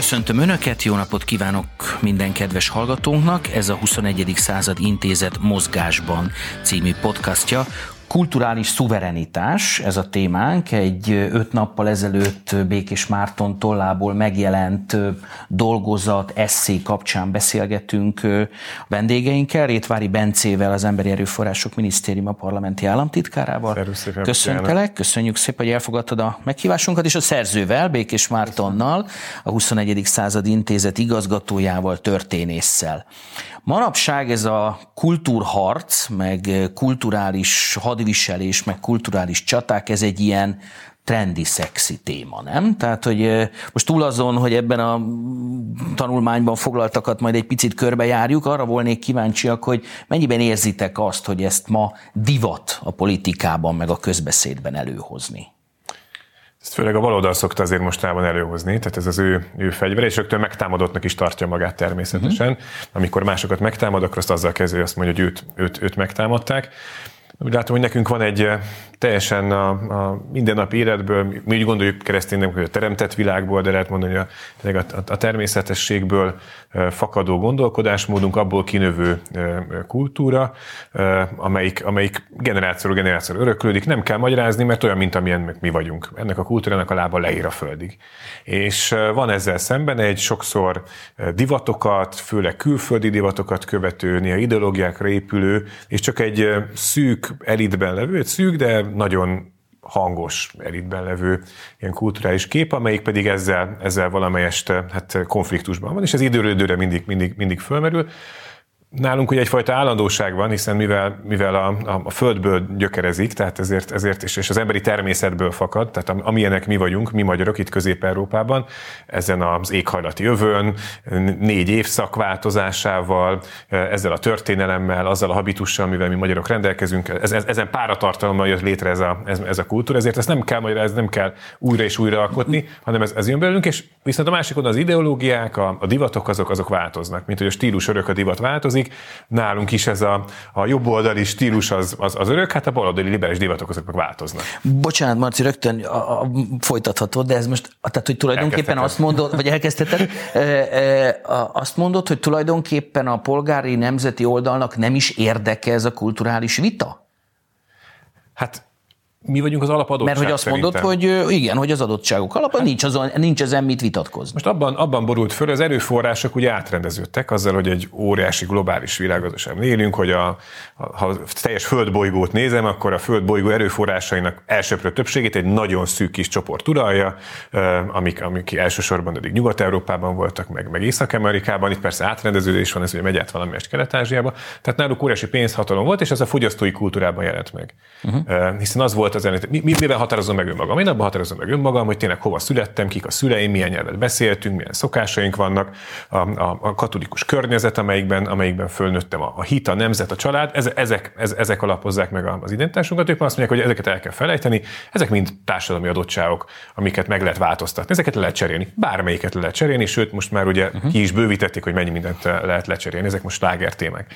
Köszöntöm Önöket, jó napot kívánok minden kedves hallgatónknak. Ez a 21. század intézet Mozgásban című podcastja. Kulturális szuverenitás, ez a témánk. Egy öt nappal ezelőtt Békés Márton tollából megjelent dolgozat, eszé kapcsán beszélgetünk vendégeinkkel, Rétvári Bencével, az Emberi Erőforrások Minisztériuma parlamenti államtitkárával. Köszöntelek, köszönjük szépen, hogy elfogadtad a meghívásunkat, és a szerzővel, Békés Mártonnal, a 21. század intézet igazgatójával, történésszel. Manapság ez a kultúrharc, meg kulturális hadviselés, meg kulturális csaták, ez egy ilyen trendi, szexi téma, nem? Tehát, hogy most túl azon, hogy ebben a tanulmányban foglaltakat majd egy picit körbejárjuk, arra volnék kíváncsiak, hogy mennyiben érzitek azt, hogy ezt ma divat a politikában, meg a közbeszédben előhozni? Ezt főleg a baloldal szokta azért mostában előhozni, tehát ez az ő, ő fegyver, és rögtön megtámadottnak is tartja magát természetesen. Uh-huh. Amikor másokat megtámad, akkor azt azzal kezdő, azt mondja, hogy őt, őt, őt megtámadták. Úgy látom, hogy nekünk van egy teljesen a, a mindennapi életből, mi úgy gondoljuk kereszténynek, hogy a teremtett világból, de lehet mondani, hogy a, a, a természetességből fakadó gondolkodásmódunk, abból kinövő kultúra, amelyik, amelyik generációról generációra öröklődik, nem kell magyarázni, mert olyan, mint amilyen mi vagyunk. Ennek a kultúrának a lába leír a földig. És van ezzel szemben egy sokszor divatokat, főleg külföldi divatokat követő, néha ideológiákra épülő, és csak egy szűk elitben levő, egy szűk, de nagyon hangos elitben levő ilyen kulturális kép, amelyik pedig ezzel, ezzel valamelyest hát konfliktusban van, és ez időről időre mindig, mindig, mindig fölmerül. Nálunk ugye egyfajta állandóság van, hiszen mivel, mivel a, a, földből gyökerezik, tehát ezért, ezért és, és az emberi természetből fakad, tehát amilyenek mi vagyunk, mi magyarok itt Közép-Európában, ezen az éghajlati övön, négy évszak változásával, ezzel a történelemmel, azzal a habitussal, amivel mi magyarok rendelkezünk, ez, ez, ezen páratartalommal jött létre ez a, ez, ez a kultúra, ezért ezt nem kell magyarázni, nem kell újra és újra alkotni, hanem ez, ez jön belőlünk, és viszont a másik az ideológiák, a, a divatok azok, azok változnak, mint hogy a stílus örök a divat változik, változik. Nálunk is ez a, a jobboldali stílus az, az, az örök, hát a baloldali liberális divatok azok meg változnak. Bocsánat, Marci, rögtön a, a, folytathatod, de ez most, tehát, hogy tulajdonképpen azt mondod, vagy elkezdheted, e, e, azt mondod, hogy tulajdonképpen a polgári nemzeti oldalnak nem is érdeke ez a kulturális vita? Hát mi vagyunk az alapadottság Mert hogy azt szerintem. mondod, hogy igen, hogy az adottságok alapon hát, nincs, azon, nincs ezen mit vitatkozni. Most abban, abban borult föl, az erőforrások ugye átrendeződtek azzal, hogy egy óriási globális világgazdaságban élünk, hogy a, a, ha teljes földbolygót nézem, akkor a földbolygó erőforrásainak elsőprő többségét egy nagyon szűk kis csoport uralja, amik, amik elsősorban eddig Nyugat-Európában voltak, meg, meg Észak-Amerikában, itt persze átrendeződés van, ez ugye megy át valamelyest Kelet-Ázsiába, tehát náluk óriási pénzhatalom volt, és ez a fogyasztói kultúrában jelent meg. Uh-huh. Hiszen az volt volt az ellenét. Mi, mivel határozom meg önmagam? Én abban határozom meg önmagam, hogy tényleg hova születtem, kik a szüleim, milyen nyelvet beszéltünk, milyen szokásaink vannak, a, a, a katolikus környezet, amelyikben, amelyikben fölnőttem, a, a hit, a nemzet, a család, ez, ezek, ez, ezek alapozzák meg az identitásunkat. Ők azt mondják, hogy ezeket el kell felejteni, ezek mind társadalmi adottságok, amiket meg lehet változtatni. Ezeket le lehet cserélni. Bármelyiket le lehet cserélni, sőt, most már ugye uh-huh. ki is bővítették, hogy mennyi mindent lehet lecserélni. Ezek most láger témák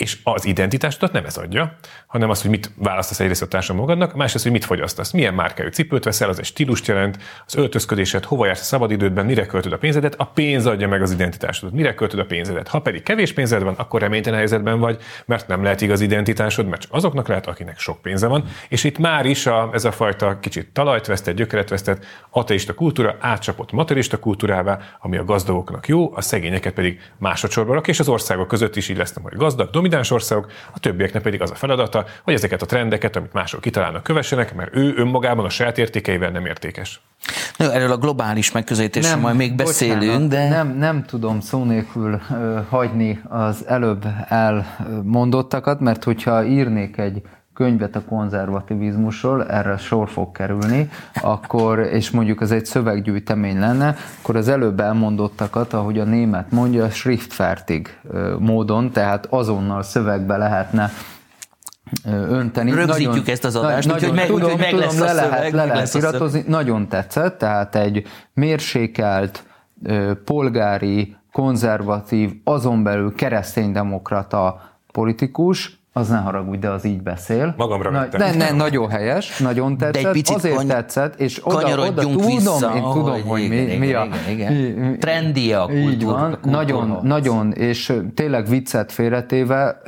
és az identitásodat nem ez adja, hanem az, hogy mit választasz egyrészt a társadalom magadnak, másrészt, hogy mit fogyasztasz, milyen márkájú cipőt veszel, az egy stílust jelent, az öltözködésed, hova jársz a szabadidődben, mire költöd a pénzedet, a pénz adja meg az identitásodat, mire költöd a pénzedet. Ha pedig kevés pénzed van, akkor reménytelen helyzetben vagy, mert nem lehet igaz identitásod, mert csak azoknak lehet, akinek sok pénze van, és itt már is a, ez a fajta kicsit talajt vesztett, gyökeret vesztett, ateista kultúra átcsapott materista kultúrává, ami a gazdagoknak jó, a szegényeket pedig másodszorban rak, és az országok között is így lesz, hogy gazdag, domináns országok, a többieknek pedig az a feladata, hogy ezeket a trendeket, amit mások kitalálnak, kövessenek, mert ő önmagában a saját értékeivel nem értékes. Na, erről a globális megközelítésről majd még beszélünk, bocsánat, de... Nem, nem tudom szó nélkül hagyni az előbb elmondottakat, mert hogyha írnék egy könyvet a konzervativizmusról, erre sor fog kerülni, akkor, és mondjuk ez egy szöveggyűjtemény lenne, akkor az előbb elmondottakat, ahogy a német mondja, schriftfertig módon, tehát azonnal szövegbe lehetne önteni. Rögzítjük nagyon, ezt az adást, nagyon, úgyhogy meg, tudom, úgy, meg tudom, lesz le a szöveg. lehet, le lehet iratozni. Nagyon tetszett, tehát egy mérsékelt, polgári, konzervatív, azon belül kereszténydemokrata politikus, az ne haragudj, de az így beszél. Magamra Na, ne, ne, nagyon helyes, nagyon tetszett, egy picit azért kany- tetszett, és oda, oda tudom, vissza, én tudom, ahogy hogy mi, igen, mi igen, a... igen, igen. mi- mi- Trendi a Így kultúr- van, kultúrharc. nagyon, nagyon, és tényleg viccet félretéve,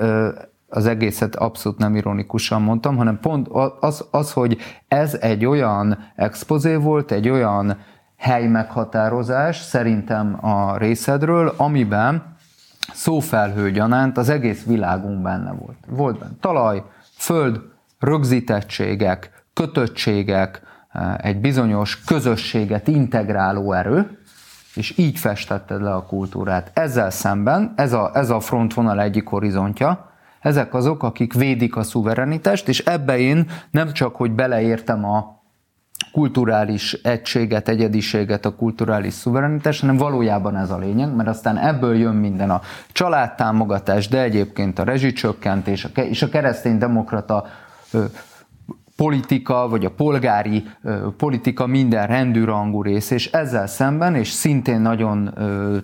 az egészet abszolút nem ironikusan mondtam, hanem pont az, az, hogy ez egy olyan expozé volt, egy olyan hely meghatározás szerintem a részedről, amiben szófelhő gyanánt az egész világunk benne volt. Volt benne talaj, föld, rögzítettségek, kötöttségek, eh, egy bizonyos közösséget integráló erő, és így festetted le a kultúrát. Ezzel szemben, ez a, ez a frontvonal egyik horizontja, ezek azok, akik védik a szuverenitást, és ebbe én nem csak, hogy beleértem a kulturális egységet, egyediséget, a kulturális szuverenitás, hanem valójában ez a lényeg, mert aztán ebből jön minden a családtámogatás, de egyébként a rezsicsökkentés, és a kereszténydemokrata politika, vagy a polgári politika minden rendűrangú rész, és ezzel szemben, és szintén nagyon,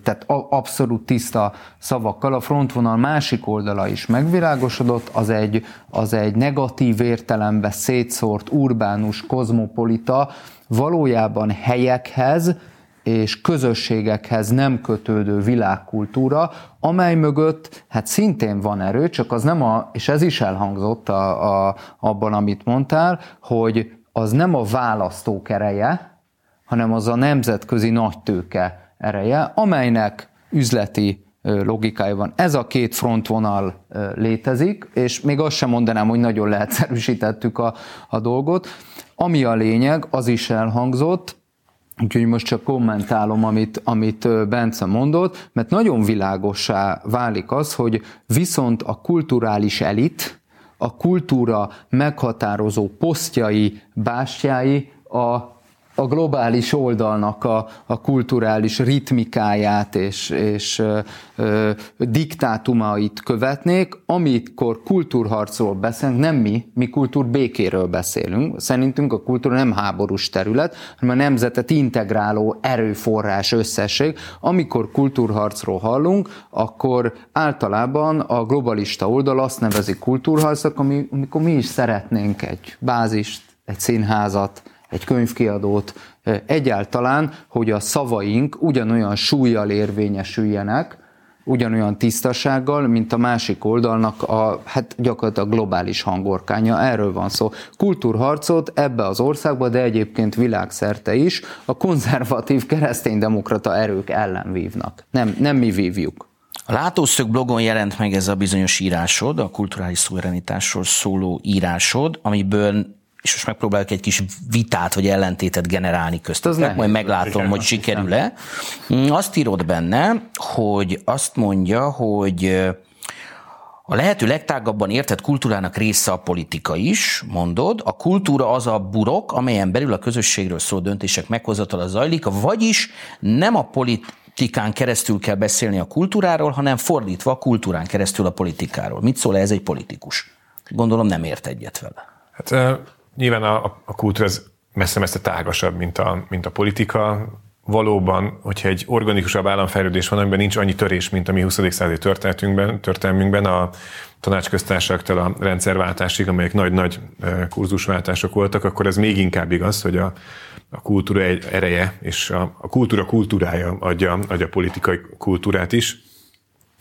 tehát abszolút tiszta szavakkal a frontvonal másik oldala is megvilágosodott, az egy, az egy negatív értelembe szétszórt, urbánus, kozmopolita, valójában helyekhez, és közösségekhez nem kötődő világkultúra, amely mögött hát szintén van erő, csak az nem a, és ez is elhangzott a, a, abban, amit mondtál, hogy az nem a választók ereje, hanem az a nemzetközi nagytőke ereje, amelynek üzleti logikája van. Ez a két frontvonal létezik, és még azt sem mondanám, hogy nagyon leegyszerűsítettük a, a dolgot. Ami a lényeg, az is elhangzott, Úgyhogy most csak kommentálom, amit, amit Bence mondott, mert nagyon világossá válik az, hogy viszont a kulturális elit, a kultúra meghatározó posztjai, bástyái a a globális oldalnak a, a kulturális ritmikáját és, és ö, ö, diktátumait követnék, amikor kultúrharcról beszélünk, nem mi, mi kultúrbékéről beszélünk. Szerintünk a kultúra nem háborús terület, hanem a nemzetet integráló erőforrás összesség. Amikor kultúrharcról hallunk, akkor általában a globalista oldal azt nevezi kultúrharcnak, ami, amikor mi is szeretnénk egy bázist, egy színházat, egy könyvkiadót, egyáltalán, hogy a szavaink ugyanolyan súlyjal érvényesüljenek, ugyanolyan tisztasággal, mint a másik oldalnak a, hát gyakorlatilag globális hangorkánya. Erről van szó. Kultúrharcot ebbe az országba, de egyébként világszerte is a konzervatív kereszténydemokrata erők ellen vívnak. Nem, nem mi vívjuk. A Látószög blogon jelent meg ez a bizonyos írásod, a kulturális szuverenitásról szóló írásod, amiből és most megpróbálok egy kis vitát vagy ellentétet generálni köztetek, nehéz. majd meglátom, hogy sikerül-e. Azt írod benne, hogy azt mondja, hogy a lehető legtágabban értett kultúrának része a politika is, mondod. A kultúra az a burok, amelyen belül a közösségről szóló döntések meghozatala zajlik, vagyis nem a politikán keresztül kell beszélni a kultúráról, hanem fordítva a kultúrán keresztül a politikáról. Mit szól ez egy politikus? Gondolom nem ért egyet vele. Hát nyilván a, a kultúra az messze-messze tágasabb, mint a, mint a politika. Valóban, hogyha egy organikusabb államfejlődés van, amiben nincs annyi törés, mint a mi 20. századi történetünkben, történelmünkben, a tanácsköztársaktól a rendszerváltásig, amelyek nagy-nagy kurzusváltások voltak, akkor ez még inkább igaz, hogy a, a kultúra egy ereje, és a, a kultúra kultúrája adja, adja a politikai kultúrát is.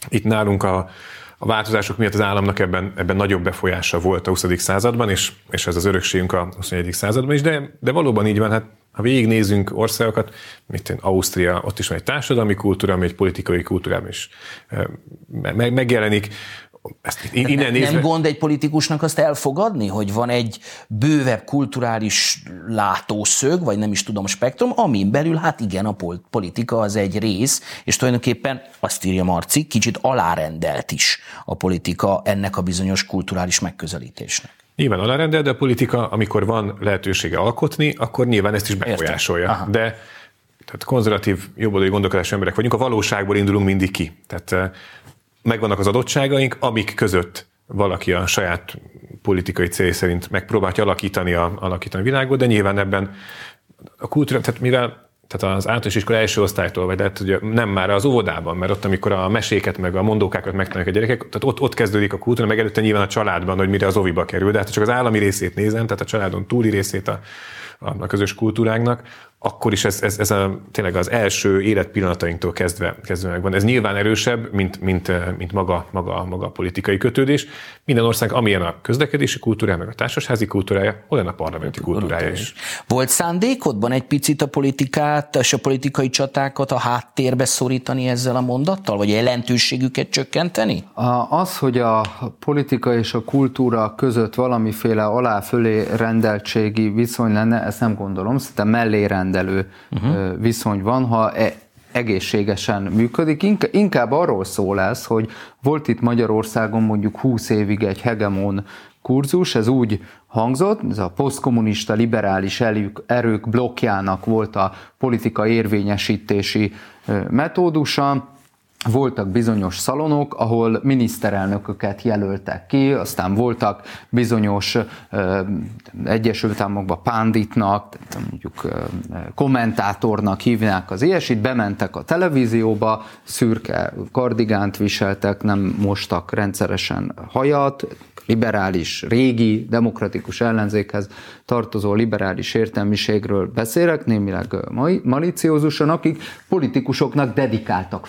Itt nálunk a, a változások miatt az államnak ebben, ebben nagyobb befolyása volt a 20. században, és, és ez az örökségünk a 21. században is, de, de valóban így van, hát ha végignézünk országokat, mint én, Ausztria, ott is van egy társadalmi kultúra, ami egy politikai kultúrában is meg, megjelenik. Ezt innen nem, nézve... nem gond egy politikusnak azt elfogadni, hogy van egy bővebb kulturális látószög, vagy nem is tudom, spektrum, amin belül hát igen, a politika az egy rész, és tulajdonképpen azt írja Marci, kicsit alárendelt is a politika ennek a bizonyos kulturális megközelítésnek. Nyilván alárendel, de a politika, amikor van lehetősége alkotni, akkor nyilván ezt is befolyásolja. De tehát konzervatív, jobboldali gondolkodású emberek vagyunk, a valóságból indulunk mindig ki. Tehát megvannak az adottságaink, amik között valaki a saját politikai cél szerint megpróbálja alakítani a, alakítani a világot, de nyilván ebben a kultúra, tehát mivel tehát az általános iskola első osztálytól, vagy lehet, hogy nem már az óvodában, mert ott, amikor a meséket, meg a mondókákat megtanulják a gyerekek, tehát ott, ott kezdődik a kultúra, meg előtte nyilván a családban, hogy mire az oviba kerül, de hát csak az állami részét nézem, tehát a családon túli részét a, a közös kultúráknak, akkor is ez, ez, ez a, tényleg az első életpillanatainktól kezdve, kezdve megvan. Ez nyilván erősebb, mint, mint, mint maga, maga, maga a politikai kötődés. Minden ország, amilyen a közlekedési kultúrája, meg a társasházi kultúrája, olyan a parlamenti kultúrája is. Volt szándékodban egy picit a politikát és a politikai csatákat a háttérbe szorítani ezzel a mondattal, vagy jelentőségüket csökkenteni? Az, hogy a politika és a kultúra között valamiféle alá-fölé rendeltségi viszony lenne, ezt nem gondolom, szerintem mellé rendelő uh-huh. viszony van, ha e, egészségesen működik. Inkább arról szól ez, hogy volt itt Magyarországon mondjuk 20 évig egy hegemon kurzus, ez úgy hangzott, ez a posztkommunista liberális erők blokkjának volt a politika érvényesítési metódusa, voltak bizonyos szalonok, ahol miniszterelnököket jelöltek ki, aztán voltak bizonyos ö, Egyesült Államokban pánditnak, mondjuk ö, kommentátornak hívnák az ilyesit, bementek a televízióba, szürke kardigánt viseltek, nem mostak rendszeresen hajat, liberális, régi, demokratikus ellenzékhez tartozó liberális értelmiségről beszélek, némileg maliciózusan, akik politikusoknak dedikáltak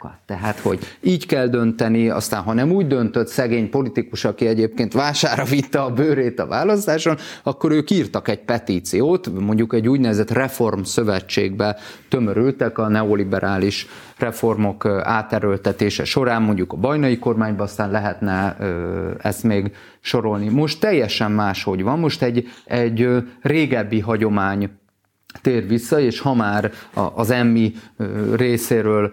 feladatokat. Tehát, hogy így kell dönteni, aztán ha nem úgy döntött szegény politikus, aki egyébként vására vitte a bőrét a választáson, akkor ők írtak egy petíciót, mondjuk egy úgynevezett reform szövetségbe tömörültek a neoliberális reformok áterőltetése során, mondjuk a bajnai kormányban aztán lehetne ezt még sorolni. Most teljesen máshogy van, most egy, egy régebbi hagyomány tér vissza, és ha már az emmi részéről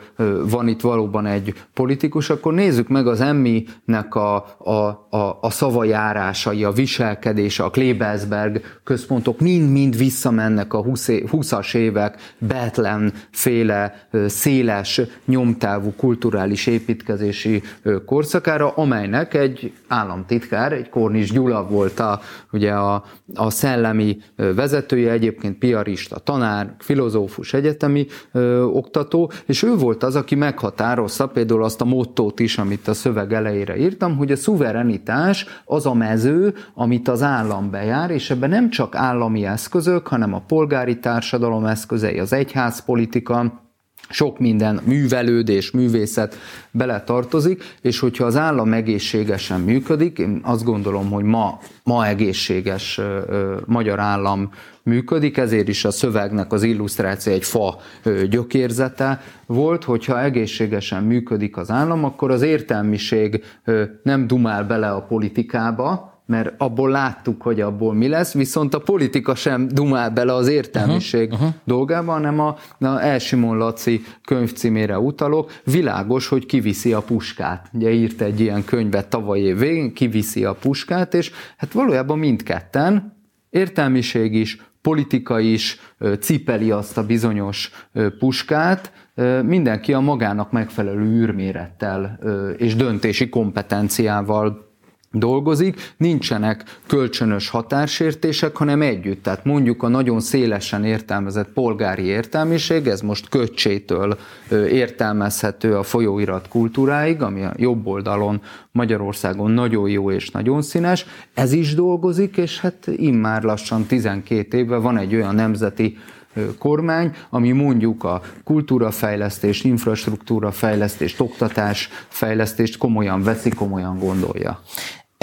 van itt valóban egy politikus, akkor nézzük meg az emminek a, a, a, a szavajárásai, a viselkedése, a Klebelsberg központok mind-mind visszamennek a 20-as évek Betlen féle széles, nyomtávú kulturális építkezési korszakára, amelynek egy államtitkár, egy Kornis Gyula volt a, ugye a, a szellemi vezetője, egyébként piarista egyetemista, tanár, filozófus, egyetemi ö, oktató, és ő volt az, aki meghatározta például azt a mottót is, amit a szöveg elejére írtam, hogy a szuverenitás az a mező, amit az állam bejár, és ebben nem csak állami eszközök, hanem a polgári társadalom eszközei, az egyházpolitika, sok minden művelődés, művészet bele és hogyha az állam egészségesen működik, én azt gondolom, hogy ma, ma egészséges ö, ö, magyar állam működik, ezért is a szövegnek az illusztráció egy fa ö, gyökérzete volt, hogyha egészségesen működik az állam, akkor az értelmiség ö, nem dumál bele a politikába, mert abból láttuk, hogy abból mi lesz, viszont a politika sem dumál bele az értelmiség uh-huh, uh-huh. dolgába, hanem a, a Elsimon Laci könyvcímére utalok, világos, hogy kiviszi a puskát. Ugye írt egy ilyen könyvet tavaly év végén, kiviszi a puskát, és hát valójában mindketten, értelmiség is, politika is cipeli azt a bizonyos puskát, mindenki a magának megfelelő űrmérettel és döntési kompetenciával dolgozik, nincsenek kölcsönös határsértések, hanem együtt. Tehát mondjuk a nagyon szélesen értelmezett polgári értelmiség, ez most köcsétől értelmezhető a folyóirat kultúráig, ami a jobb oldalon Magyarországon nagyon jó és nagyon színes, ez is dolgozik, és hát immár lassan 12 éve van egy olyan nemzeti kormány, ami mondjuk a kultúrafejlesztést, infrastruktúrafejlesztést, oktatásfejlesztést komolyan veszi, komolyan gondolja.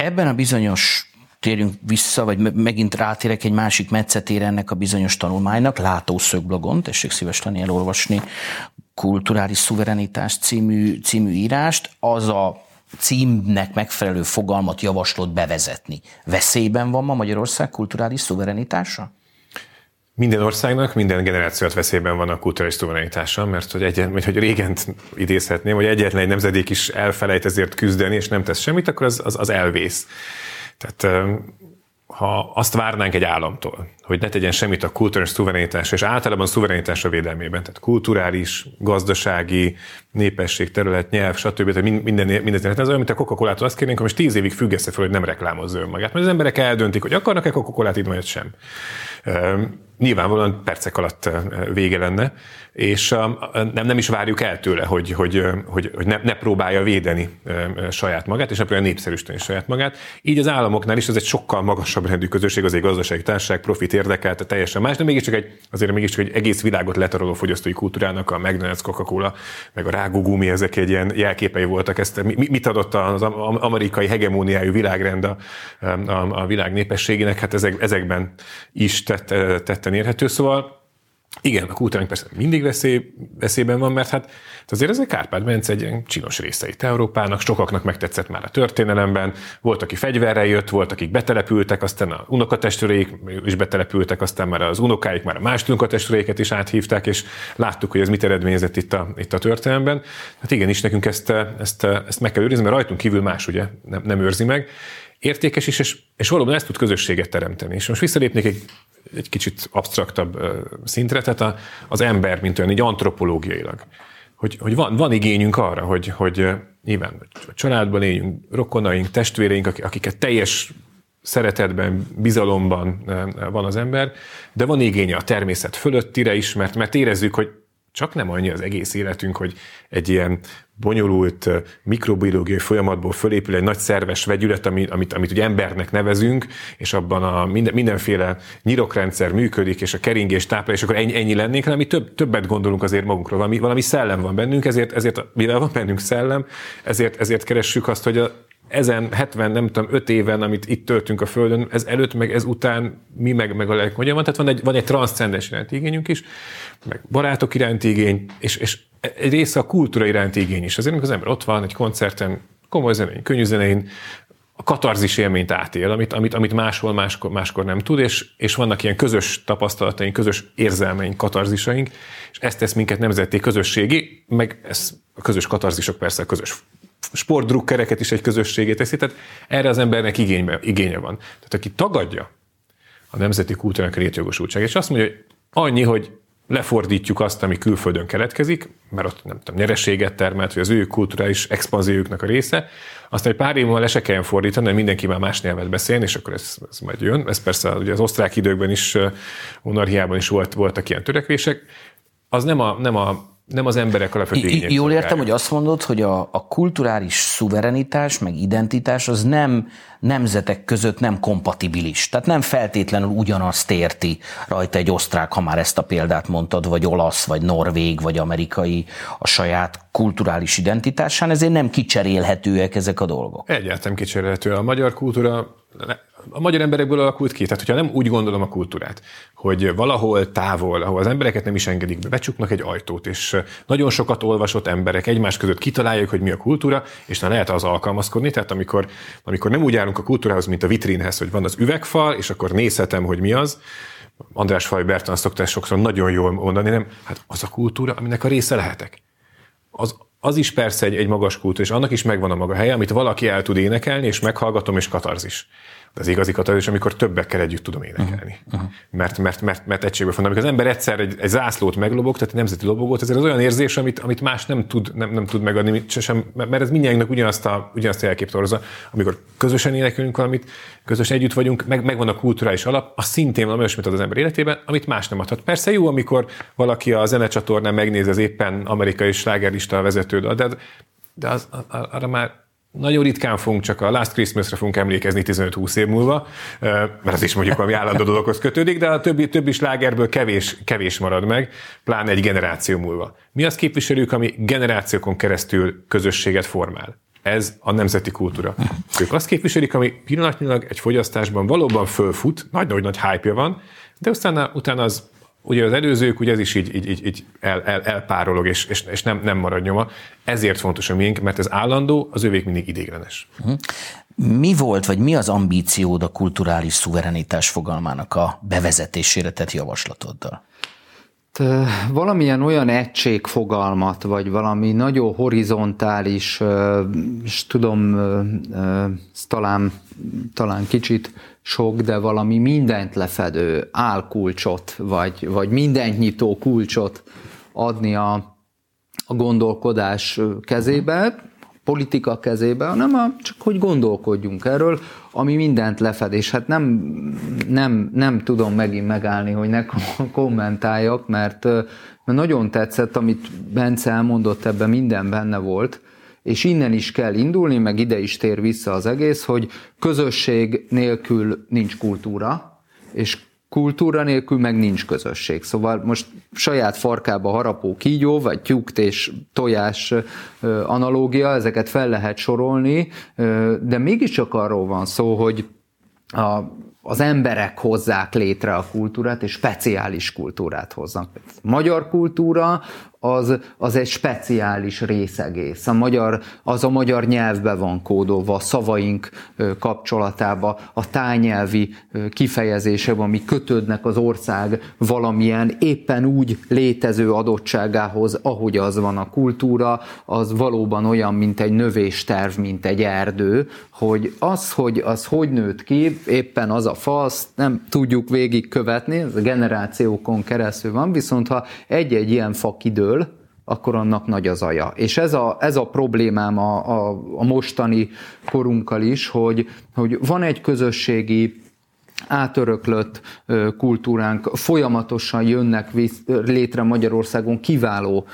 Ebben a bizonyos térjünk vissza, vagy megint rátérek egy másik metszetére ennek a bizonyos tanulmánynak, Látószögblogon, tessék szíves lenni elolvasni, Kulturális Szuverenitás című, című írást, az a címnek megfelelő fogalmat javaslott bevezetni. Veszélyben van ma Magyarország kulturális szuverenitása? Minden országnak, minden generációt veszélyben van a kulturális szuverenitása, mert hogy, egy, hogy régen idézhetném, hogy egyetlen egy nemzedék is elfelejt ezért küzdeni, és nem tesz semmit, akkor az, az, az elvész. Tehát ha azt várnánk egy államtól, hogy ne tegyen semmit a kulturális szuverenitás, és általában szuverenitásra védelmében, tehát kulturális, gazdasági, népesség, terület, nyelv, stb. Tehát minden, minden, ez olyan, mint a Coca-Colától azt kérnénk, hogy most tíz évig függesse fel, hogy nem reklámozza önmagát. Mert az emberek eldöntik, hogy akarnak-e Coca-Colát, így vagy sem. Nyilvánvalóan percek alatt vége lenne, és nem, nem is várjuk el tőle, hogy, hogy, hogy, hogy ne, ne próbálja védeni saját magát, és ne próbálja népszerűsíteni saját magát. Így az államoknál is ez egy sokkal magasabb rendű közösség, az egy gazdasági társaság, profit érdekelt, teljesen más, de mégiscsak egy, azért mégiscsak egy egész világot letaroló fogyasztói kultúrának, a McDonald's, Coca-Cola, meg a rágógumi, ezek egy ilyen jelképei voltak. Ezt, mit adott az amerikai hegemóniájú világrend a, a, a világ népességének? Hát ezek, ezekben is tett, tetten érhető. Szóval igen, a kultúránk persze mindig veszély, veszélyben van, mert hát azért ez egy Kárpát-mence egy ilyen csinos része itt Európának, sokaknak megtetszett már a történelemben, volt, aki fegyverrel jött, volt, akik betelepültek, aztán a unokatestőreik is betelepültek, aztán már az unokáik már a más unokatestőreiket is áthívták, és láttuk, hogy ez mit eredményezett itt a, itt a történelemben. Hát igenis, nekünk ezt, ezt, ezt meg kell őrizni, mert rajtunk kívül más ugye nem, nem őrzi meg értékes is, és, és valóban ezt tud közösséget teremteni. És most visszalépnék egy egy kicsit absztraktabb szintre, tehát az ember, mint olyan, így antropológiailag. Hogy, hogy van, van igényünk arra, hogy, hogy nyilván a családban éljünk, rokonaink, testvéreink, akiket teljes szeretetben, bizalomban van az ember, de van igénye a természet fölöttire is, mert, mert érezzük, hogy csak nem annyi az egész életünk, hogy egy ilyen bonyolult mikrobiológiai folyamatból fölépül egy nagy szerves vegyület, amit, amit, amit ugye embernek nevezünk, és abban a minden, mindenféle nyirokrendszer működik, és a keringés táplál, és akkor ennyi, ennyi lennénk, hanem mi több, többet gondolunk azért magunkról, valami, valami szellem van bennünk, ezért, ezért mivel van bennünk szellem, ezért, ezért keressük azt, hogy a, ezen 70, nem tudom, 5 éven, amit itt töltünk a Földön, ez előtt, meg ez után mi meg, meg a lelk van. Tehát van egy, van egy transzcendens igényünk is, meg barátok iránti igény, és, és egy része a kultúra iránti igény is. Azért, amikor az ember ott van egy koncerten, komoly zenén, könnyű zenén, a katarzis élményt átél, amit, amit, amit máshol máskor, máskor nem tud, és, és vannak ilyen közös tapasztalataink, közös érzelmeink, katarzisaink, és ezt tesz minket nemzeti közösségi, meg ez, a közös katarzisok persze a közös sportdrukkereket is egy közösségé teszi, tehát erre az embernek igénybe, igénye van. Tehát aki tagadja a nemzeti kultúrának létjogosultságát, és azt mondja, hogy annyi, hogy lefordítjuk azt, ami külföldön keletkezik, mert ott nem tudom, nyereséget termelt, vagy az ő kulturális expanziójuknak a része, aztán egy pár év múlva le se kelljen fordítani, mert mindenki már más nyelvet beszél, és akkor ez, ez majd jön. Ez persze ugye az osztrák időkben is, monarchiában is volt, voltak ilyen törekvések. Az nem a, nem a nem az emberek alapvető igények. Jól értem, hogy azt mondod, hogy a, a kulturális szuverenitás, meg identitás az nem nemzetek között nem kompatibilis. Tehát nem feltétlenül ugyanazt érti rajta egy osztrák, ha már ezt a példát mondtad, vagy olasz, vagy norvég, vagy amerikai a saját kulturális identitásán, ezért nem kicserélhetőek ezek a dolgok. Egyáltalán kicserélhető. A magyar kultúra a magyar emberekből alakult ki. Tehát, hogyha nem úgy gondolom a kultúrát, hogy valahol távol, ahol az embereket nem is engedik be, becsuknak egy ajtót, és nagyon sokat olvasott emberek egymás között kitalálják, hogy mi a kultúra, és nem lehet az alkalmazkodni. Tehát amikor, amikor nem úgy állunk a kultúrához, mint a vitrínhez, hogy van az üvegfal, és akkor nézhetem, hogy mi az, András Faj Bertalan szokta sokszor nagyon jól mondani, nem? Hát az a kultúra, aminek a része lehetek. Az, az is persze egy, egy magas kultúra, és annak is megvan a maga helye, amit valaki el tud énekelni, és meghallgatom, és katarzis. De az igazi katarzis, amikor többekkel együtt tudom énekelni. Uh-huh. Mert, mert, mert, mert egységben van. Amikor az ember egyszer egy, egy zászlót meglobog, tehát egy nemzeti lobogót, ez az olyan érzés, amit, amit más nem tud, nem, nem tud megadni, sem, mert ez mindjárt ugyanazt a, ugyanazt a jelkép torza. Amikor közösen énekelünk valamit, közösen együtt vagyunk, meg, megvan a kulturális alap, az szintén valami olyasmit ad az ember életében, amit más nem adhat. Persze jó, amikor valaki a zenecsatornán megnézi az éppen amerikai slágerlista vezető, de, de az, arra már nagyon ritkán fogunk csak a Last Christmas-re fogunk emlékezni 15-20 év múlva, mert az is mondjuk valami állandó dologhoz kötődik, de a többi, többi slágerből kevés, kevés marad meg, pláne egy generáció múlva. Mi azt képviseljük, ami generációkon keresztül közösséget formál. Ez a nemzeti kultúra. Ők azt képviselik, ami pillanatnyilag egy fogyasztásban valóban fölfut, nagy-nagy hype van, de utána, utána az ugye az előzők, ugye ez is így, így, így, így el, el, elpárolog, és, és, és nem, nem marad nyoma. Ezért fontos a miénk, mert ez állandó, az övék mindig idéglenes. Mhm. Mi volt, vagy mi az ambíciód a kulturális szuverenitás fogalmának a bevezetésére tett javaslatoddal? Valamilyen olyan egységfogalmat, vagy valami nagyon horizontális, és tudom, talán, talán kicsit sok, de valami mindent lefedő álkulcsot, vagy, vagy mindent nyitó kulcsot adni a, a gondolkodás kezébe, politika kezébe, hanem a, csak hogy gondolkodjunk erről, ami mindent lefed, és hát nem, nem, nem tudom megint megállni, hogy ne kommentáljak, mert, mert nagyon tetszett, amit Bence elmondott, ebben minden benne volt, és innen is kell indulni, meg ide is tér vissza az egész, hogy közösség nélkül nincs kultúra, és kultúra nélkül meg nincs közösség. Szóval most saját farkába harapó kígyó, vagy tyúkt és tojás analógia, ezeket fel lehet sorolni, de mégiscsak arról van szó, hogy a, az emberek hozzák létre a kultúrát, és speciális kultúrát hoznak. Magyar kultúra az, az egy speciális részegész. A magyar, az a magyar nyelvbe van kódolva, a szavaink kapcsolatába, a tájnyelvi kifejezések, ami kötődnek az ország valamilyen éppen úgy létező adottságához, ahogy az van a kultúra, az valóban olyan, mint egy növésterv, mint egy erdő, hogy az, hogy az hogy nőtt ki, éppen az a fa, azt nem tudjuk végigkövetni, ez a generációkon keresztül van, viszont ha egy-egy ilyen fa kidől, akkor annak nagy az aja. És ez a, ez a problémám a, a, a mostani korunkkal is, hogy, hogy van egy közösségi átöröklött kultúránk, folyamatosan jönnek létre Magyarországon kiváló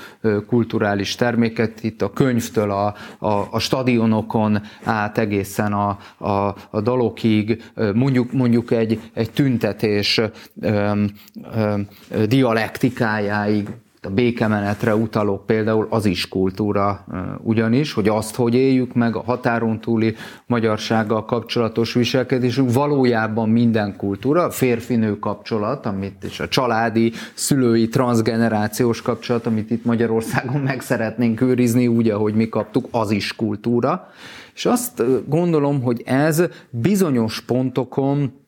kulturális terméket, itt a könyvtől a, a, a stadionokon át egészen a, a, a dalokig, mondjuk, mondjuk egy, egy tüntetés ö, ö, dialektikájáig, a békemenetre utalok például az is kultúra ugyanis, hogy azt, hogy éljük meg a határon túli magyarsággal kapcsolatos viselkedésünk, valójában minden kultúra, férfinő kapcsolat, amit és a családi, szülői, transgenerációs kapcsolat, amit itt Magyarországon meg szeretnénk őrizni, úgy, ahogy mi kaptuk, az is kultúra. És azt gondolom, hogy ez bizonyos pontokon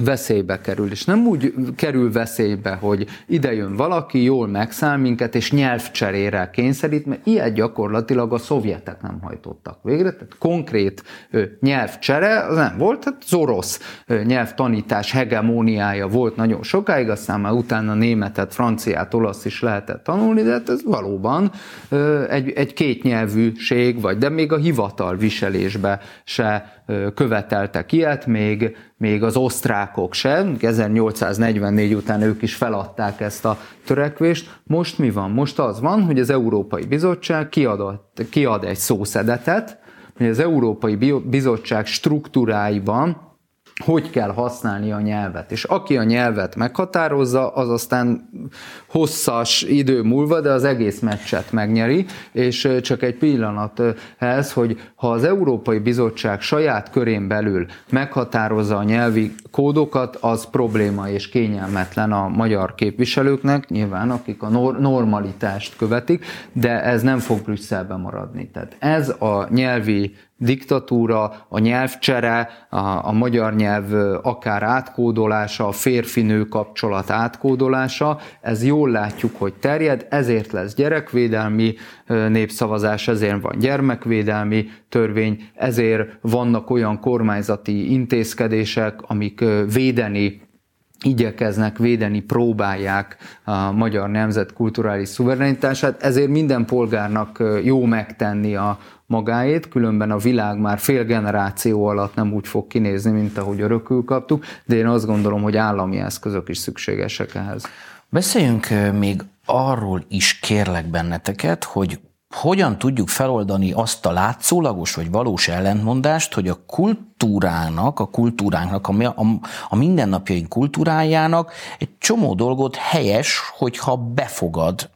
veszélybe kerül. És nem úgy kerül veszélybe, hogy ide jön valaki, jól megszáll minket, és nyelvcserére kényszerít, mert ilyet gyakorlatilag a szovjetek nem hajtottak végre, tehát konkrét nyelvcsere az nem volt, tehát az orosz nyelvtanítás hegemóniája volt nagyon sokáig, aztán már utána németet, franciát, olasz is lehetett tanulni, de hát ez valóban egy, egy kétnyelvűség, vagy de még a hivatal viselésbe se követeltek ilyet, még, még az osztrákok sem, 1844 után ők is feladták ezt a törekvést. Most mi van? Most az van, hogy az Európai Bizottság kiadott, kiad egy szószedetet, hogy az Európai Bizottság struktúráiban hogy kell használni a nyelvet. És aki a nyelvet meghatározza, az aztán hosszas idő múlva, de az egész meccset megnyeri, és csak egy pillanat ez, hogy ha az Európai Bizottság saját körén belül meghatározza a nyelvi kódokat, az probléma és kényelmetlen a magyar képviselőknek, nyilván akik a normalitást követik, de ez nem fog Brüsszelben maradni. Tehát ez a nyelvi diktatúra, a nyelvcsere, a, a magyar nyelv akár átkódolása, a férfinő kapcsolat átkódolása, ez jól látjuk, hogy terjed, ezért lesz gyerekvédelmi népszavazás, ezért van gyermekvédelmi törvény, ezért vannak olyan kormányzati intézkedések, amik védeni igyekeznek védeni, próbálják a magyar nemzet kulturális szuverenitását, ezért minden polgárnak jó megtenni a, magáét, különben a világ már fél generáció alatt nem úgy fog kinézni, mint ahogy örökül kaptuk, de én azt gondolom, hogy állami eszközök is szükségesek ehhez. Beszéljünk még arról is kérlek benneteket, hogy hogyan tudjuk feloldani azt a látszólagos vagy valós ellentmondást, hogy a kultúrának, a kultúránknak, a, a, a mindennapjaink kultúrájának egy csomó dolgot helyes, hogyha befogad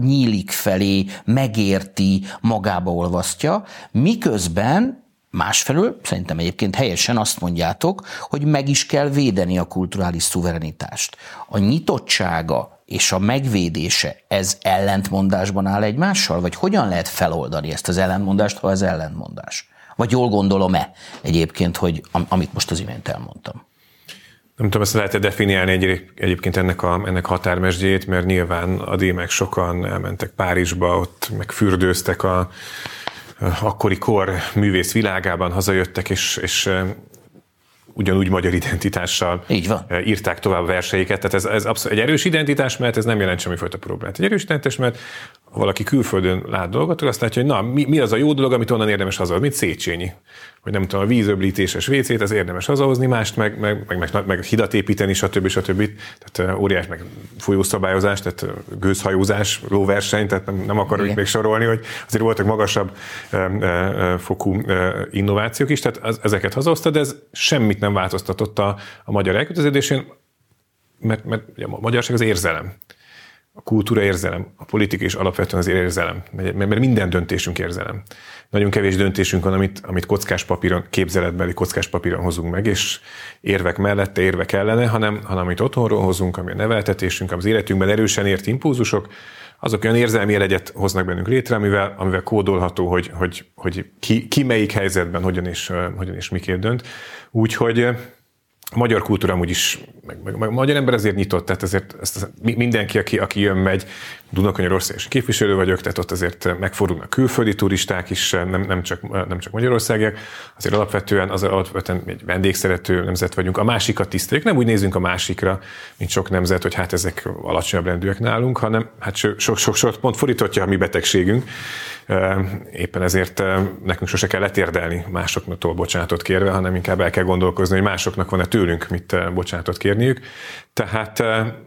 nyílik felé, megérti, magába olvasztja, miközben Másfelől szerintem egyébként helyesen azt mondjátok, hogy meg is kell védeni a kulturális szuverenitást. A nyitottsága és a megvédése, ez ellentmondásban áll egymással? Vagy hogyan lehet feloldani ezt az ellentmondást, ha ez ellentmondás? Vagy jól gondolom-e egyébként, hogy amit most az imént elmondtam? Nem tudom, ezt lehet definiálni egy, egyébként ennek a, ennek határmesdjét, mert nyilván a dímek sokan elmentek Párizsba, ott megfürdőztek a, a akkori kor művész világában, hazajöttek, és, és ugyanúgy magyar identitással Így van. írták tovább verseiket. Tehát ez, ez abszolút egy erős identitás, mert ez nem jelent semmifajta problémát. Egy erős identitás, mert valaki külföldön lát dolgot, azt látja, hogy na, mi, mi az a jó dolog, amit onnan érdemes hazahozni, mint Széchenyi. Hogy nem tudom, a vízöblítéses WC-t, az érdemes hazahozni, mást meg, meg, meg, meg, meg hidat építeni, stb. stb. Tehát óriás meg folyószabályozás, tehát gőzhajózás, lóverseny, tehát nem, nem akarok Igen. még sorolni, hogy azért voltak magasabb e, e, fokú e, innovációk is, tehát az, ezeket hazahozta, de ez semmit nem változtatott a, a magyar elköteleződésén, mert, mert a magyarság az érzelem a kultúra érzelem, a politika is alapvetően az érzelem, mert minden döntésünk érzelem. Nagyon kevés döntésünk van, amit, amit kockás papíron, képzeletbeli kockás papíron hozunk meg, és érvek mellette, érvek ellene, hanem, hanem amit otthonról hozunk, ami a neveltetésünk, az életünkben erősen ért impulzusok, azok olyan érzelmi jegyet hoznak bennünk létre, amivel, amivel kódolható, hogy, hogy, hogy ki, ki melyik helyzetben hogyan és, hogyan és miként dönt. Úgyhogy a magyar kultúra amúgy is, meg, meg, meg a magyar ember azért nyitott, tehát ezért ezt, mindenki, aki, aki jön, megy, Dunakanyarország és képviselő vagyok, tehát ott azért megfordulnak külföldi turisták is, nem, nem, csak, nem csak magyarországiak, azért alapvetően, az alapvetően egy vendégszerető nemzet vagyunk. A másikat tiszteljük, nem úgy nézünk a másikra, mint sok nemzet, hogy hát ezek alacsonyabb rendűek nálunk, hanem hát sok, sok, sok pont fordítottja a mi betegségünk, Éppen ezért nekünk sose kell letérdelni másoktól bocsánatot kérve, hanem inkább el kell gondolkozni, hogy másoknak van-e tőlünk mit bocsánatot kérniük. Tehát,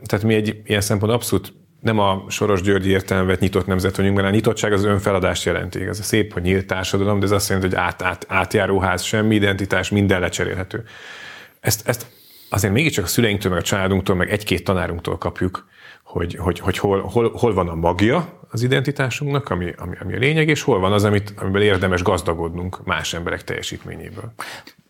tehát mi egy ilyen szempont abszolút nem a Soros Györgyi értelmet nyitott nemzet vagyunk, mert a nyitottság az önfeladást jelenti. Ez a szép, hogy nyílt társadalom, de ez azt jelenti, hogy át, át, átjáróház, semmi identitás, minden lecserélhető. Ezt, ezt azért mégiscsak a szüleinktől, meg a családunktól, meg egy-két tanárunktól kapjuk, hogy, hogy, hogy hol, hol, hol van a magja az identitásunknak, ami, ami, ami a lényeg, és hol van az, amit, amiből érdemes gazdagodnunk más emberek teljesítményéből.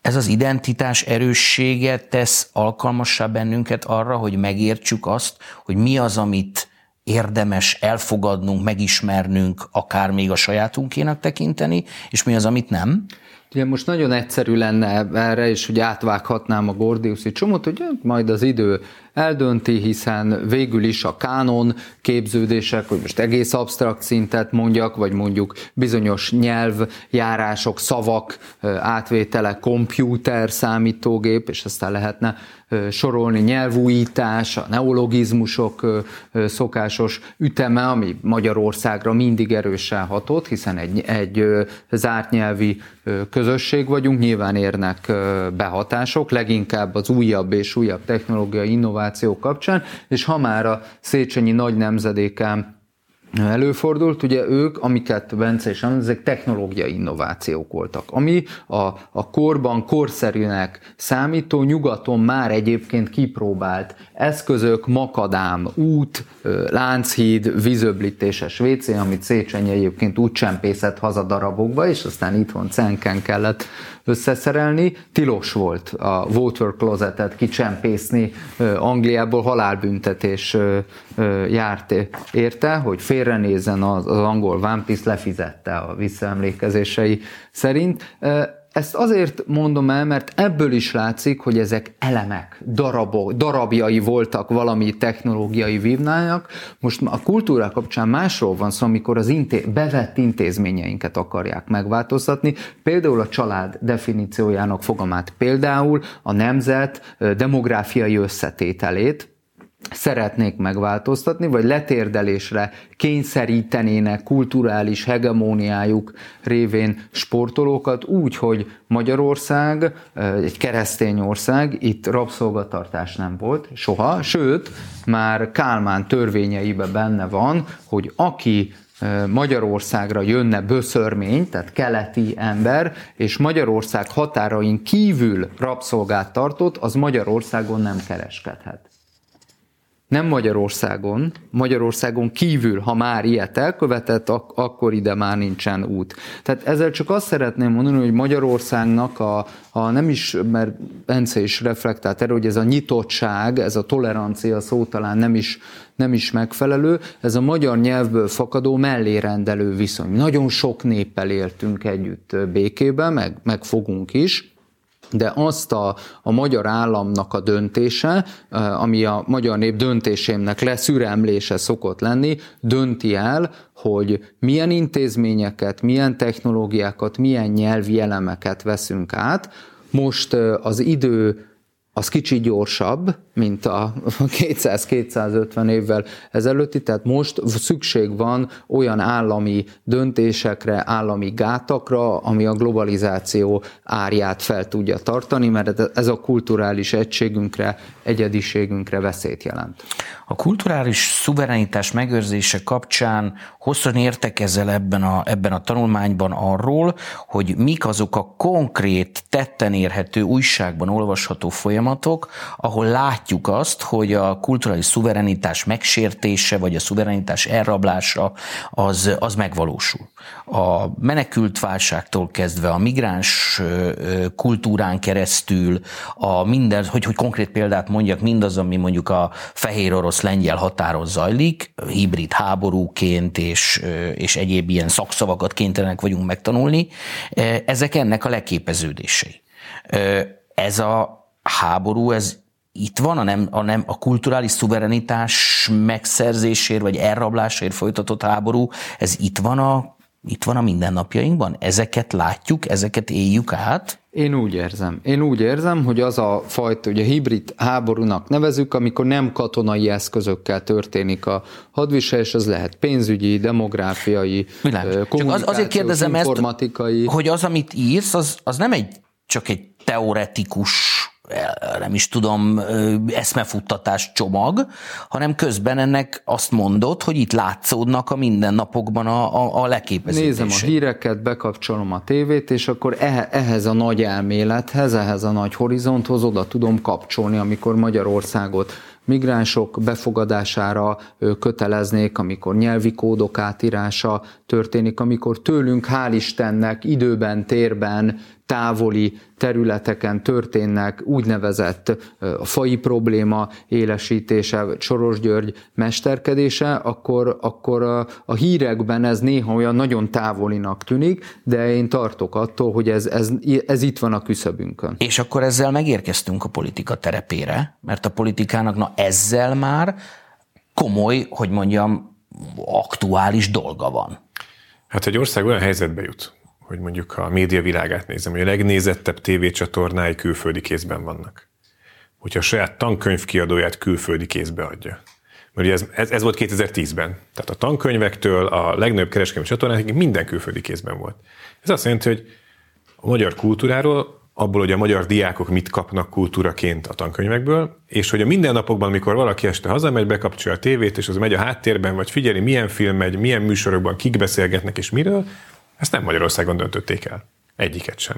Ez az identitás erőssége tesz alkalmassá bennünket arra, hogy megértsük azt, hogy mi az, amit érdemes elfogadnunk, megismernünk, akár még a sajátunkénak tekinteni, és mi az, amit nem? Ugye most nagyon egyszerű lenne erre, és hogy átvághatnám a Gordiuszi csomót, hogy majd az idő eldönti, hiszen végül is a kánon képződések, hogy most egész absztrakt szintet mondjak, vagy mondjuk bizonyos nyelvjárások, szavak átvétele, kompjúter, számítógép, és aztán lehetne sorolni nyelvújítás, a neologizmusok szokásos üteme, ami Magyarországra mindig erősen hatott, hiszen egy, egy zárt nyelvi közösség vagyunk, nyilván érnek behatások, leginkább az újabb és újabb technológiai innovációk kapcsán, és ha már a Széchenyi nagy nemzedékám előfordult, ugye ők, amiket Bence is említ, ezek technológiai innovációk voltak, ami a, a korban korszerűnek számító nyugaton már egyébként kipróbált eszközök, makadám, út, lánchíd, vízöblítéses WC, amit Széchenyi egyébként úgy csempészett haza darabokba, és aztán itthon cenken kellett összeszerelni. Tilos volt a water closetet kicsempészni Angliából, halálbüntetés járt érte, hogy félrenézzen az, az angol vámtiszt, lefizette a visszaemlékezései szerint. Ezt azért mondom el, mert ebből is látszik, hogy ezek elemek, darabok, darabjai voltak valami technológiai vívnának. Most a kultúra kapcsán másról van szó, amikor az inté- bevett intézményeinket akarják megváltoztatni, például a család definíciójának fogamát, például a nemzet demográfiai összetételét, szeretnék megváltoztatni, vagy letérdelésre kényszerítenének kulturális hegemóniájuk révén sportolókat úgy, hogy Magyarország egy keresztény ország, itt rabszolgatartás nem volt soha, sőt, már Kálmán törvényeibe benne van, hogy aki Magyarországra jönne böszörmény, tehát keleti ember, és Magyarország határain kívül rabszolgát tartott, az Magyarországon nem kereskedhet nem Magyarországon, Magyarországon kívül, ha már ilyet elkövetett, ak- akkor ide már nincsen út. Tehát ezzel csak azt szeretném mondani, hogy Magyarországnak a, a nem is, mert Bence is reflektált erre, hogy ez a nyitottság, ez a tolerancia szó talán nem is, nem is megfelelő, ez a magyar nyelvből fakadó mellérendelő viszony. Nagyon sok néppel éltünk együtt békében, meg, meg fogunk is, de azt a, a magyar államnak a döntése, ami a magyar nép döntésének leszüremlése szokott lenni, dönti el, hogy milyen intézményeket, milyen technológiákat, milyen nyelvi elemeket veszünk át. Most az idő az kicsi gyorsabb, mint a 200-250 évvel ezelőtti, tehát most szükség van olyan állami döntésekre, állami gátakra, ami a globalizáció árját fel tudja tartani, mert ez a kulturális egységünkre, egyediségünkre veszélyt jelent. A kulturális szuverenitás megőrzése kapcsán hosszan értekezel ebben a, ebben a tanulmányban arról, hogy mik azok a konkrét, tetten érhető, újságban olvasható folyamatok, ahol látjuk azt, hogy a kulturális szuverenitás megsértése, vagy a szuverenitás elrablása az, az megvalósul. A menekült válságtól kezdve, a migráns kultúrán keresztül, a minden, hogy, hogy konkrét példát mondjak, mindaz, ami mondjuk a fehér orosz-lengyel határon zajlik, hibrid háborúként és, és egyéb ilyen szakszavakat kénytelenek vagyunk megtanulni, ezek ennek a leképeződései. Ez a háború, ez itt van a, nem, a, nem, a kulturális szuverenitás megszerzésért vagy elrablásért folytatott háború, ez itt van a itt van a mindennapjainkban? Ezeket látjuk, ezeket éljük át? Én úgy érzem. Én úgy érzem, hogy az a fajta, ugye hibrid háborúnak nevezük, amikor nem katonai eszközökkel történik a hadviselés, az lehet pénzügyi, demográfiai, Csak az, azért kérdezem informatikai. Ezt, hogy az, amit írsz, az, az nem egy csak egy teoretikus nem is tudom, eszmefuttatás csomag, hanem közben ennek azt mondod, hogy itt látszódnak a mindennapokban a, a, a leképezések. Nézem a híreket, bekapcsolom a tévét, és akkor ehhez a nagy elmélethez, ehhez a nagy horizonthoz oda tudom kapcsolni, amikor Magyarországot migránsok befogadására köteleznék, amikor nyelvi kódok átírása történik, amikor tőlünk, hál' Istennek, időben, térben, távoli területeken történnek úgynevezett fai probléma élesítése, Soros György mesterkedése, akkor, akkor a, a hírekben ez néha olyan nagyon távolinak tűnik, de én tartok attól, hogy ez, ez, ez itt van a küszöbünkön. És akkor ezzel megérkeztünk a politika terepére, mert a politikának na ezzel már komoly, hogy mondjam, aktuális dolga van. Hát egy ország olyan helyzetbe jut, hogy mondjuk a média világát nézem, hogy a legnézettebb tévécsatornái külföldi kézben vannak. Hogyha a saját tankönyv külföldi kézbe adja. Mert ugye ez, ez, ez volt 2010-ben. Tehát a tankönyvektől a legnagyobb kereskedelmi csatornákig minden külföldi kézben volt. Ez azt jelenti, hogy a magyar kultúráról, abból, hogy a magyar diákok mit kapnak kultúraként a tankönyvekből, és hogy a mindennapokban, amikor valaki este hazamegy, bekapcsolja a tévét, és az megy a háttérben, vagy figyeli, milyen film megy, milyen műsorokban kik beszélgetnek és miről, ezt nem Magyarországon döntötték el. Egyiket sem.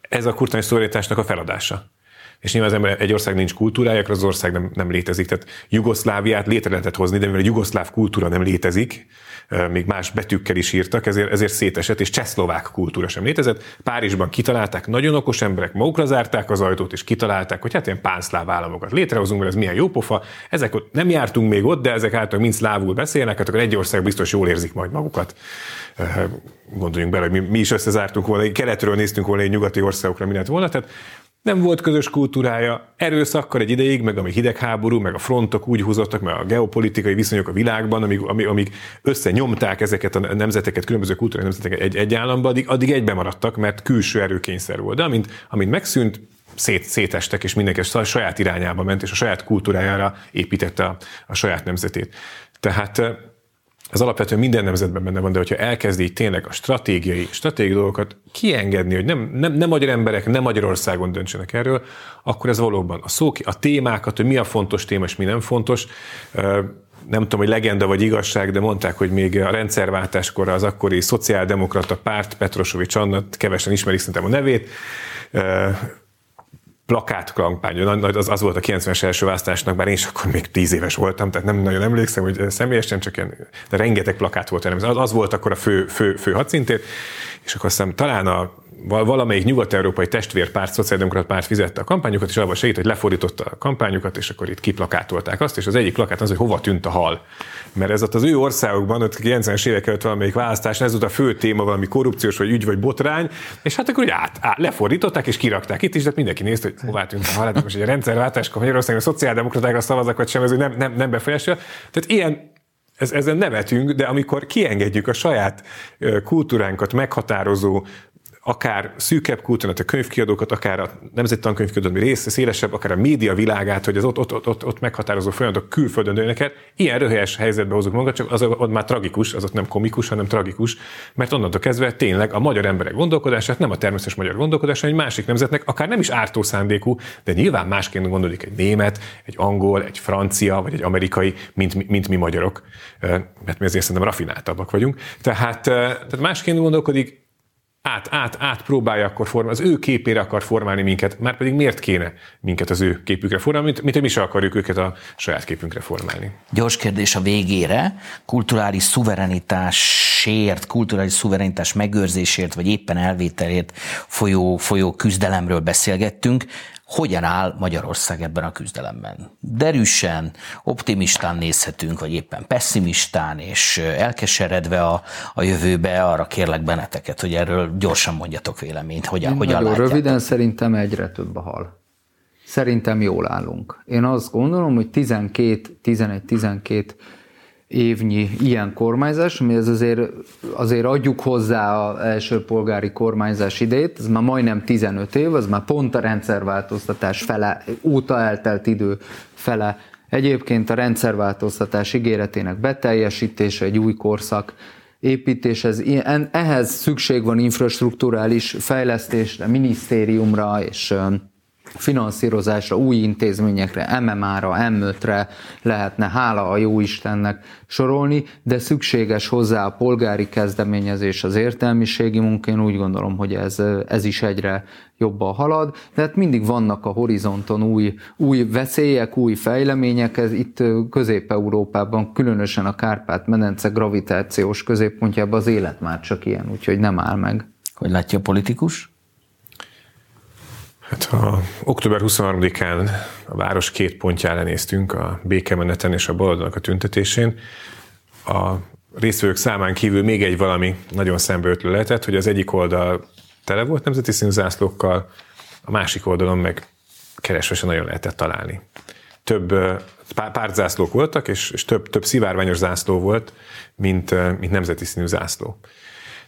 Ez a kulturális szólításnak a feladása. És nyilván az ember, egy ország nincs kultúrája, akkor az ország nem, nem létezik. Tehát Jugoszláviát létre lehetett hozni, de mivel a jugoszláv kultúra nem létezik, még más betűkkel is írtak, ezért, ezért szétesett, és csehszlovák kultúra sem létezett. Párizsban kitalálták, nagyon okos emberek magukra zárták az ajtót, és kitalálták, hogy hát ilyen pánszláv államokat létrehozunk, mert ez milyen jó pofa. Ezek ott nem jártunk még ott, de ezek által mind szlávul beszélnek, hát akkor egy ország biztos jól érzik majd magukat. Gondoljunk bele, hogy mi, mi is összezártunk volna, keletről néztünk volna egy nyugati országokra, mi lett volna. Tehát nem volt közös kultúrája, erőszakkal egy ideig, meg ami hidegháború, meg a frontok úgy húzottak, meg a geopolitikai viszonyok a világban, amíg, amíg, amíg összenyomták ezeket a nemzeteket, különböző kultúrai nemzeteket egy, egy államba, addig, addig egybe maradtak, mert külső erőkényszer volt. De amint, amint megszűnt, szét, szétestek, és mindenki a saját irányába ment, és a saját kultúrájára építette a, a saját nemzetét. Tehát ez alapvetően minden nemzetben benne van, de hogyha elkezdi tényleg a stratégiai, stratégiai dolgokat kiengedni, hogy nem, nem, nem magyar emberek, nem Magyarországon döntsenek erről, akkor ez valóban a szók, a témákat, hogy mi a fontos téma és mi nem fontos, nem tudom, hogy legenda vagy igazság, de mondták, hogy még a rendszerváltáskor az akkori szociáldemokrata párt, Petrosovics Anna, kevesen ismerik szerintem a nevét, plakátkampány, az, az volt a 90-es első választásnak, bár én is akkor még 10 éves voltam, tehát nem nagyon emlékszem, hogy személyesen csak ilyen, de rengeteg plakát volt az, az volt akkor a fő, fő, fő hadszintér, és akkor azt hiszem talán a valamelyik nyugat-európai testvérpárt, szociáldemokrat párt fizette a kampányokat, és abban segít, hogy lefordította a kampányokat, és akkor itt kiplakátolták azt, és az egyik plakát az, hogy hova tűnt a hal. Mert ez ott az ő országokban, ott 90-es évek előtt valamelyik választás, ez volt a fő téma, valami korrupciós vagy ügy vagy botrány, és hát akkor át, át lefordították és kirakták itt is, de mindenki nézte, hogy hová tűnt a hal. Hát most egy rendszerváltáskor Magyarországon a szociáldemokratákra szavazak, vagy sem, ez nem, nem, nem befolyásolja. Tehát ilyen ez, ezen nevetünk, de amikor kiengedjük a saját kultúránkat meghatározó akár szűkebb kultúrát, a könyvkiadókat, akár a nemzeti tankönyvkiadót, rész, szélesebb, akár a média világát, hogy az ott, ott, ott, ott, ott meghatározó folyamatok külföldön dőlnek el, ilyen röhelyes helyzetbe hozunk magunkat, csak az ott már tragikus, az ott nem komikus, hanem tragikus, mert onnantól kezdve tényleg a magyar emberek gondolkodását nem a természetes magyar gondolkodás, hanem egy másik nemzetnek, akár nem is ártó szándékú, de nyilván másként gondolik egy német, egy angol, egy francia, vagy egy amerikai, mint, mint mi magyarok, mert mi azért szerintem rafináltabbak vagyunk. Tehát, tehát másként gondolkodik, át, át, át próbálja akkor formálni, az ő képére akar formálni minket, már pedig miért kéne minket az ő képükre formálni, mint, mint hogy mi sem akarjuk őket a saját képünkre formálni. Gyors kérdés a végére. Kulturális szuverenitásért, kulturális szuverenitás megőrzésért, vagy éppen elvételért folyó, folyó küzdelemről beszélgettünk hogyan áll Magyarország ebben a küzdelemben. Derűsen, optimistán nézhetünk, vagy éppen pessimistán, és elkeseredve a, a jövőbe, arra kérlek benneteket, hogy erről gyorsan mondjatok véleményt, hogyan, Én hogyan nagyon röviden szerintem egyre több a hal. Szerintem jól állunk. Én azt gondolom, hogy 12, 11-12 évnyi ilyen kormányzás, ami ez azért, azért adjuk hozzá az első polgári kormányzás idejét, ez már majdnem 15 év, az már pont a rendszerváltoztatás fele, óta eltelt idő fele. Egyébként a rendszerváltoztatás ígéretének beteljesítése, egy új korszak építéshez, ehhez szükség van infrastruktúrális fejlesztésre, minisztériumra és finanszírozásra, új intézményekre, MMA-ra, M5-re lehetne, hála a jó Istennek sorolni, de szükséges hozzá a polgári kezdeményezés, az értelmiségi munka, én úgy gondolom, hogy ez, ez is egyre jobban halad, de hát mindig vannak a horizonton új, új veszélyek, új fejlemények, ez itt Közép-Európában, különösen a Kárpát-medence gravitációs középpontjában az élet már csak ilyen, úgyhogy nem áll meg. Hogy látja a politikus? Hát a október 23-án a város két pontján lenéztünk, a békemeneten és a baloldalnak a tüntetésén. A részvevők számán kívül még egy valami nagyon szembeötlő lehetett, hogy az egyik oldal tele volt nemzeti színzászlókkal, a másik oldalon meg keresve sem nagyon lehetett találni. Több pártzászlók voltak, és, és több, több szivárványos zászló volt, mint, mint nemzeti színű zászló.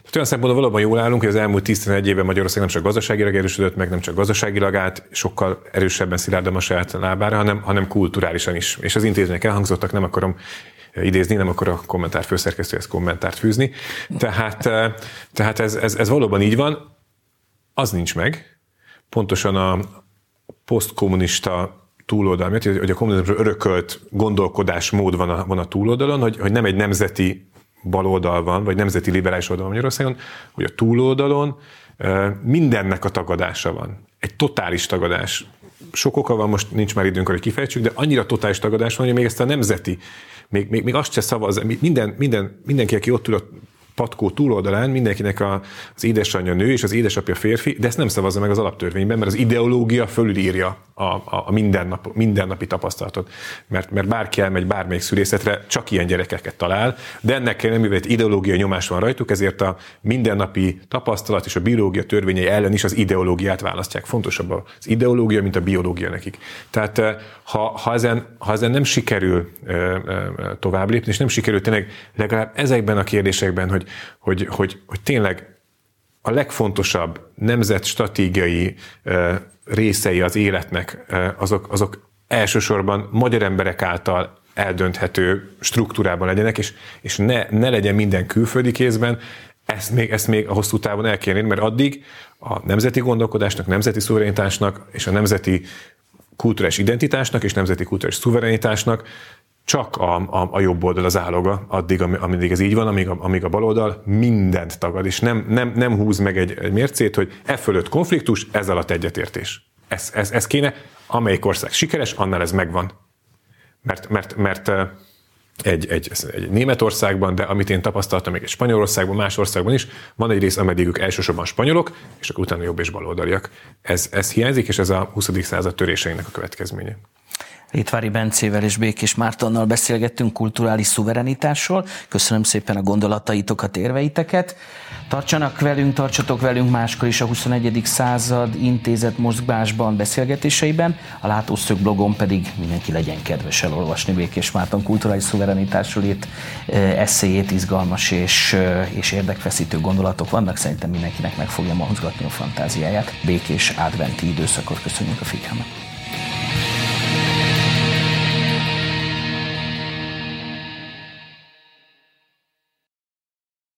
Tehát olyan szempontból valóban jól állunk, hogy az elmúlt 11 évben Magyarország nem csak gazdaságilag erősödött meg, nem csak gazdaságilag át, sokkal erősebben szilárdom a saját lábára, hanem, hanem kulturálisan is. És az intézmények elhangzottak, nem akarom idézni, nem akar a kommentár főszerkesztőhez kommentárt fűzni. Tehát, eh, tehát ez, ez, ez valóban így van, az nincs meg. Pontosan a posztkommunista túloldal, hogy a kommunizmusról örökölt gondolkodásmód van a, van a túloldalon, hogy, hogy nem egy nemzeti baloldal van, vagy nemzeti liberális oldal Magyarországon, hogy a túloldalon mindennek a tagadása van. Egy totális tagadás. Sok oka van, most nincs már időnk, hogy kifejtsük, de annyira totális tagadás van, hogy még ezt a nemzeti, még, még, még azt se szavaz, minden, minden, mindenki, aki ott ül a patkó túloldalán mindenkinek a, az édesanyja nő és az édesapja férfi, de ezt nem szavazza meg az alaptörvényben, mert az ideológia fölülírja a, a, a mindennap, mindennapi tapasztalatot. Mert, mert bárki elmegy bármelyik szülészetre, csak ilyen gyerekeket talál, de ennek nem mivel ideológia nyomás van rajtuk, ezért a mindennapi tapasztalat és a biológia törvényei ellen is az ideológiát választják. Fontosabb az ideológia, mint a biológia nekik. Tehát eh, ha, ha, ezen, ha ezen nem sikerül eh, eh, tovább lépni, és nem sikerül tényleg legalább ezekben a kérdésekben, hogy, hogy, hogy, hogy tényleg a legfontosabb nemzetstratégiai részei az életnek, azok, azok elsősorban magyar emberek által eldönthető struktúrában legyenek, és, és ne, ne legyen minden külföldi kézben, ezt még, ezt még a hosszú távon el kéne mert addig a nemzeti gondolkodásnak, nemzeti szuverenitásnak és a nemzeti kulturális identitásnak és nemzeti kulturális szuverenitásnak csak a, a, a jobb oldal az áloga, addig, amíg ez így van, amíg a, amíg a bal oldal mindent tagad, és nem, nem, nem húz meg egy, egy mércét, hogy e fölött konfliktus, ez alatt egyetértés. Ez, ez, ez kéne, amelyik ország sikeres, annál ez megvan. Mert, mert, mert egy, egy, egy Németországban, de amit én tapasztaltam még egy Spanyolországban, más országban is, van egy rész, ameddig ők elsősorban spanyolok, és akkor utána jobb és baloldaliak. Ez, ez hiányzik, és ez a 20. század töréseinek a következménye. Létvári Bencével és Békés Mártonnal beszélgettünk kulturális szuverenitásról. Köszönöm szépen a gondolataitokat, érveiteket. Tartsanak velünk, tartsatok velünk máskor is a 21. század intézet mozgásban, beszélgetéseiben. A Látószög blogon pedig mindenki legyen kedves elolvasni Békés Márton kulturális szuverenitásról írt eszéjét, izgalmas és, és érdekfeszítő gondolatok vannak. Szerintem mindenkinek meg fogja mozgatni a fantáziáját. Békés adventi időszakot köszönjük a figyelmet. Thank you.